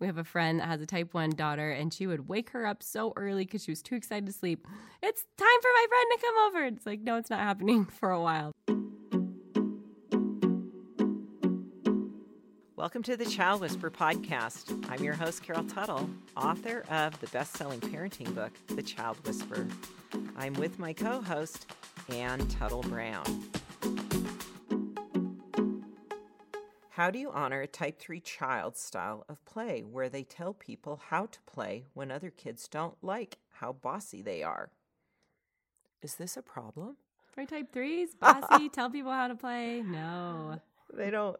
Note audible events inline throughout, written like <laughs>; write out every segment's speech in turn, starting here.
We have a friend that has a type 1 daughter, and she would wake her up so early because she was too excited to sleep. It's time for my friend to come over. It's like, no, it's not happening <laughs> for a while. Welcome to the Child Whisperer podcast. I'm your host, Carol Tuttle, author of the best selling parenting book, The Child Whisperer. I'm with my co host, Anne Tuttle Brown. How do you honor a type 3 child style of play where they tell people how to play when other kids don't like how bossy they are? Is this a problem? For type 3s, <laughs> bossy, tell people how to play? No. They don't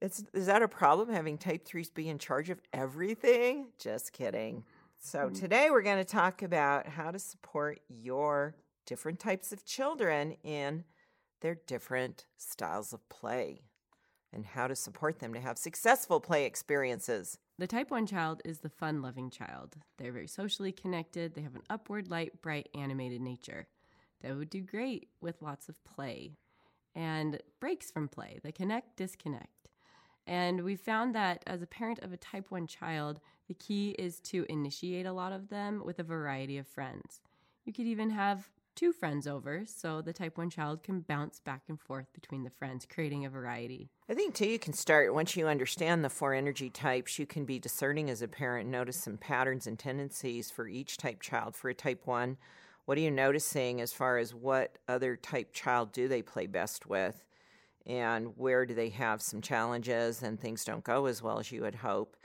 it's is that a problem having type 3s be in charge of everything? Just kidding. So Mm. today we're going to talk about how to support your different types of children in their different styles of play and how to support them to have successful play experiences. The type 1 child is the fun loving child. They're very socially connected, they have an upward, light, bright, animated nature. They would do great with lots of play and breaks from play. They connect, disconnect. And we found that as a parent of a type 1 child, the key is to initiate a lot of them with a variety of friends. You could even have two friends over so the type 1 child can bounce back and forth between the friends, creating a variety. I think too you can start once you understand the four energy types, you can be discerning as a parent, notice some patterns and tendencies for each type child. For a type 1, what are you noticing as far as what other type child do they play best with? and where do they have some challenges and things don't go as well as you would hope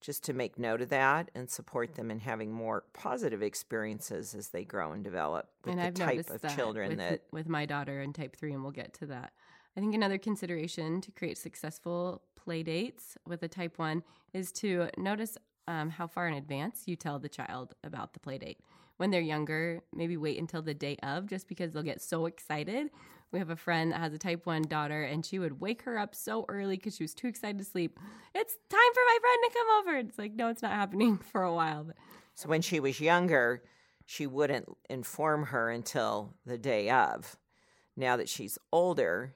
just to make note of that and support them in having more positive experiences as they grow and develop with and the I've type of that children with, that with my daughter in type 3 and we'll get to that. I think another consideration to create successful play dates with a type 1 is to notice um, how far in advance you tell the child about the play date. When they're younger maybe wait until the day of just because they'll get so excited we have a friend that has a type 1 daughter and she would wake her up so early because she was too excited to sleep it's time for my friend to come over it's like no it's not happening <laughs> for a while but so when she was younger she wouldn't inform her until the day of now that she's older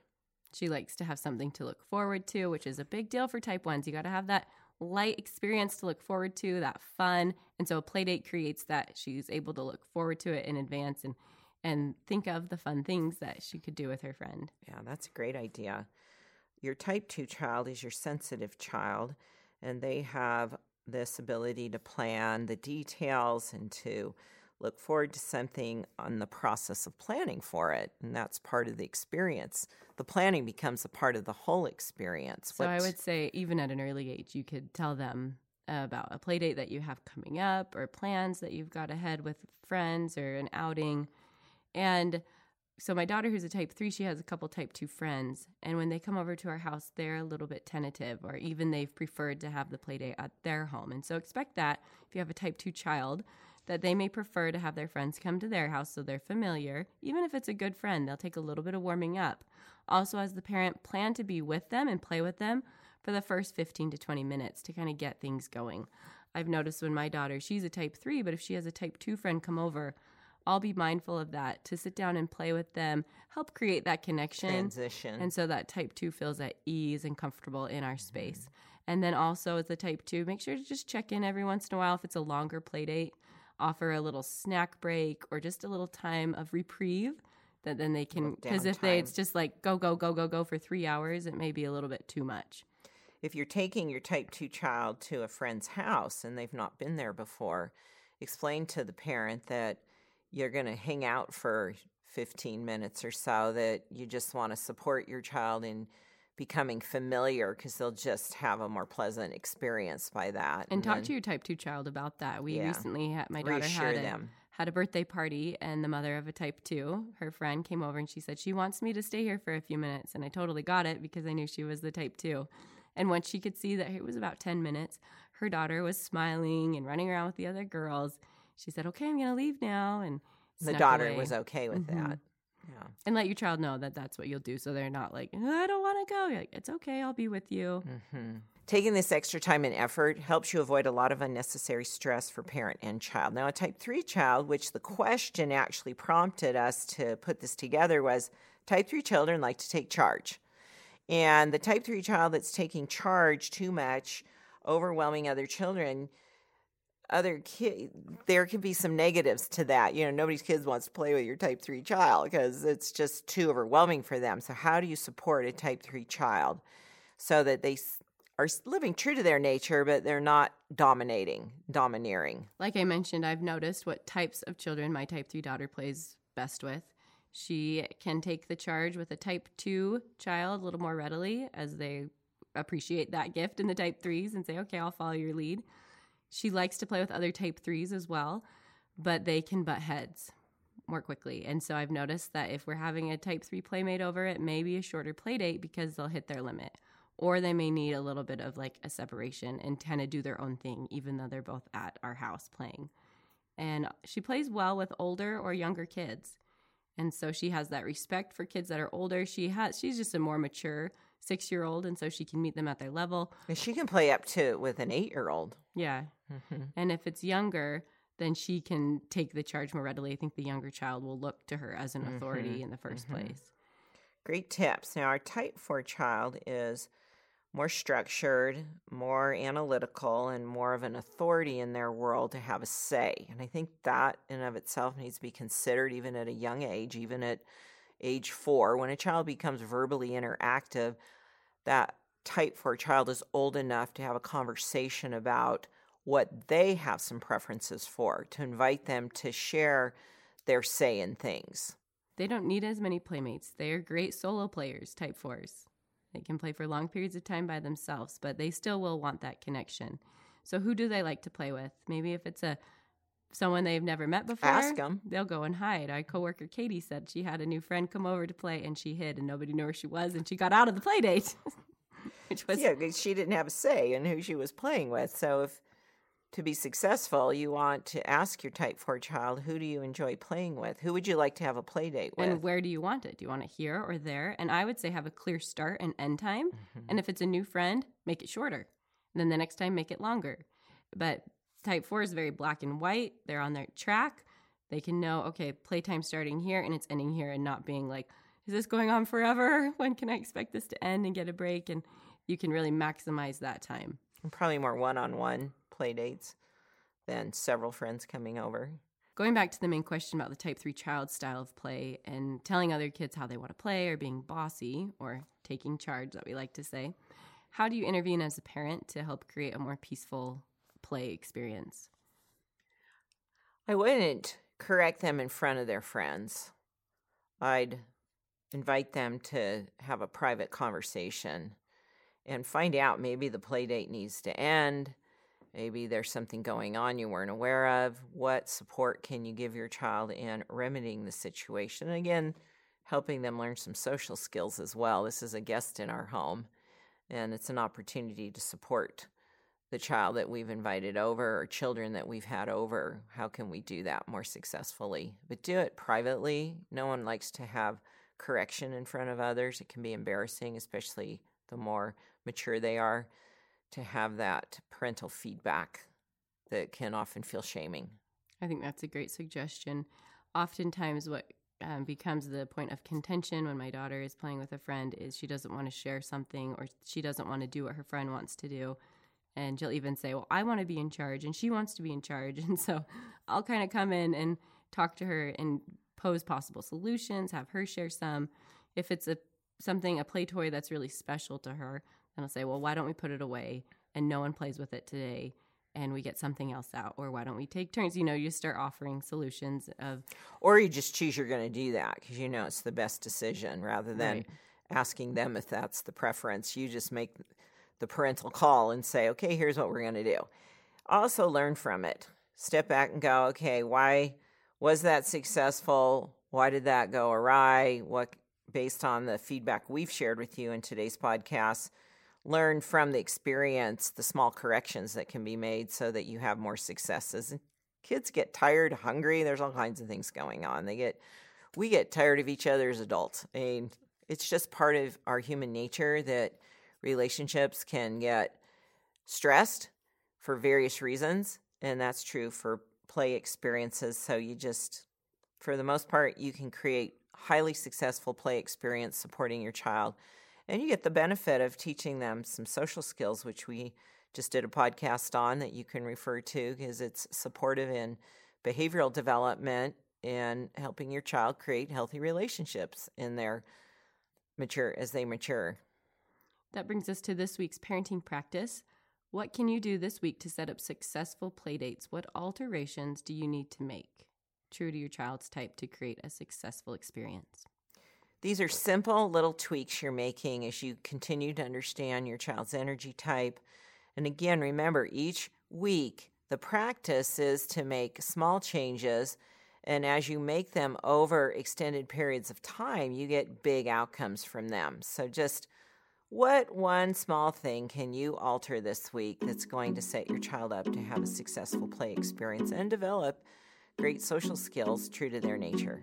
She likes to have something to look forward to, which is a big deal for type ones. You got to have that light experience to look forward to, that fun. And so a play date creates that. She's able to look forward to it in advance and and think of the fun things that she could do with her friend. Yeah, that's a great idea. Your type 2 child is your sensitive child, and they have this ability to plan the details and to look forward to something on the process of planning for it. And that's part of the experience. The planning becomes a part of the whole experience. So I would say even at an early age you could tell them about a play date that you have coming up or plans that you've got ahead with friends or an outing. And so my daughter who's a type 3 she has a couple type 2 friends and when they come over to our house they're a little bit tentative or even they've preferred to have the play date at their home. And so expect that if you have a type 2 child that they may prefer to have their friends come to their house so they're familiar. Even if it's a good friend they'll take a little bit of warming up. Also as the parent plan to be with them and play with them for the first 15 to 20 minutes to kind of get things going. I've noticed when my daughter she's a type 3 but if she has a type 2 friend come over I'll be mindful of that to sit down and play with them, help create that connection. transition. And so that type two feels at ease and comfortable in our mm-hmm. space. And then also as a type two, make sure to just check in every once in a while if it's a longer play date, offer a little snack break or just a little time of reprieve that then they can because if they it's just like go go go go go for three hours, it may be a little bit too much. if you're taking your type 2 child to a friend's house and they've not been there before, explain to the parent that you're going to hang out for 15 minutes or so, that you just want to support your child in becoming familiar because they'll just have a more pleasant experience by that. And talk then to your type two child about that. We Yeah. recently had my daughter had a, them. had a birthday party and the mother of a type 2 her friend came over and she said she wants me to stay here for a few minutes and i totally got it because i knew she was the type 2 and once she could see that it was about 10 minutes her daughter was smiling and running around with the other girls she said okay i'm going to leave now and The daughter away. was okay with Mhm. that. Yeah. and let your child know that that's what you'll do so they're not like i don't want to go You're like it's okay i'll be with you hmm Taking this extra time and effort helps you avoid a lot of unnecessary stress for parent and child. Now, a type 3 child, which the question actually prompted us to put this together, was type 3 children like to take charge. And the type 3 child that's taking charge too much overwhelming other children, other kid there can be some negatives to that. You know, nobody's kids wants to play with your type 3 child because it's just too overwhelming for them. So how do you support a type 3 child so that they are living true to their nature but they're not dominating, domineering? Like I mentioned, I've noticed what types of children my type 3 daughter plays best with. She can take the charge with a type 2 child a little more readily as they appreciate that gift in the type 3s and say, okay, I'll follow your lead. She likes to play with other type 3s as well, but they can butt heads more quickly. And so I've noticed that if we're having a type 3 playmate over, it may be a shorter play date because they'll hit their limit. Or they may need a little bit of like a separation and kind of do their own thing, even though they're both at our house playing. And she plays well with older or younger kids. And so she has that respect for kids that are older. She has she's just a more mature six year old, and so she can meet them at their level. And she can play up to with an eight year old. Yeah. Mm-hmm. And if it's younger, then she can take the charge more readily. I think the younger child will look to her as an authority mm-hmm. in the 1st mm-hmm. place. Great tips. Now, our type 4 child is more structured, more analytical, and more of an authority in their world to have a say. And I think that in of itself needs to be considered even at a young age, even at age four. When a child becomes verbally interactive, that type 4 child is old enough to have a conversation about what they have some preferences for, to invite them to share their say in things. They don't need as many playmates. They are great solo players, type 4s. They can play for long periods of time by themselves, but they still will want that connection. So who do they like to play with? Maybe if it's a someone they've never met before, ask them. They'll go and hide. Our coworker Katie said she had a new friend come over to play and she hid and nobody knew where she was and she got out of the play date. <laughs> Which was Yeah, she didn't have a say in who she was playing with. So if to be successful, you want to ask your type 4 child, who do you enjoy playing with? Who would you like to have a play date with? And where do you want it? Do you want it here or there? And I would say have a clear start and end time. Mm-hmm. And if it's a new friend, make it shorter. And then the next time, make it longer. But type 4 is very black and white. They're on their track. They can know, okay, playtime starting here and it's ending here and not being like, is this going on forever? <laughs> When can I expect this to end and get a break? And you can really maximize that time. And probably more one on one play dates than several friends coming over. Going back to the main question about the type 3 child style of play and telling other kids how they want to play or being bossy or taking charge, that we like to say, how do you intervene as a parent to help create a more peaceful play experience? I wouldn't correct them in front of their friends. I'd invite them to have a private conversation and find out maybe the play date needs to end Maybe there's something going on you weren't aware of. What support can you give your child in remedying the situation? And again, helping them learn some social skills as well. This is a guest in our home, and it's an opportunity to support the child that we've invited over or children that we've had over. How can we do that more successfully? But do it privately. No one likes to have correction in front of others. It can be embarrassing, especially the more mature they are to have that parental feedback that can often feel shaming. I think that's a great suggestion. Oftentimes, what um, becomes the point of contention when my daughter is playing with a friend is she doesn't want to share something or she doesn't want to do what her friend wants to do. And she'll even say, Well, I want to be in charge and she wants to be in charge. <laughs> And so I'll kind of come in and talk to her and pose possible solutions, have her share some. If it's a something, a play toy that's really special to her, and I'll say, well, why don't we put it away and no one plays with it today and we get something else out? Or why don't we take turns? You know, you start offering solutions of. Or you just choose you're going to do that because you know it's the best decision rather than right. asking them if that's the preference. You just make the parental call and say, okay, here's what we're going to do. Also, learn from it. Step back and go, okay, why was that successful? Why did that go awry? What, based on the feedback we've shared with you in today's podcast, learn from the experience the small corrections that can be made so that you have more successes. And kids get tired, hungry, there's all kinds of things going on. They get we get tired of each other as adults. I mean, it's just part of our human nature that relationships can get stressed for various reasons, and that's true for play experiences. So you just for the most part you can create highly successful play experience supporting your child and you get the benefit of teaching them some social skills, which we just did a podcast on that you can refer to because it's supportive in behavioral development and helping your child create healthy relationships in their mature as they mature. That brings us to this week's parenting practice. What can you do this week to set up successful playdates? What alterations do you need to make true to your child's type to create a successful experience? These are simple little tweaks you're making as you continue to understand your child's energy type. And again, remember each week the practice is to make small changes. And as you make them over extended periods of time, you get big outcomes from them. So just what one small thing can you alter this week that's going to set your child up to have a successful play experience and develop great social skills true to their nature?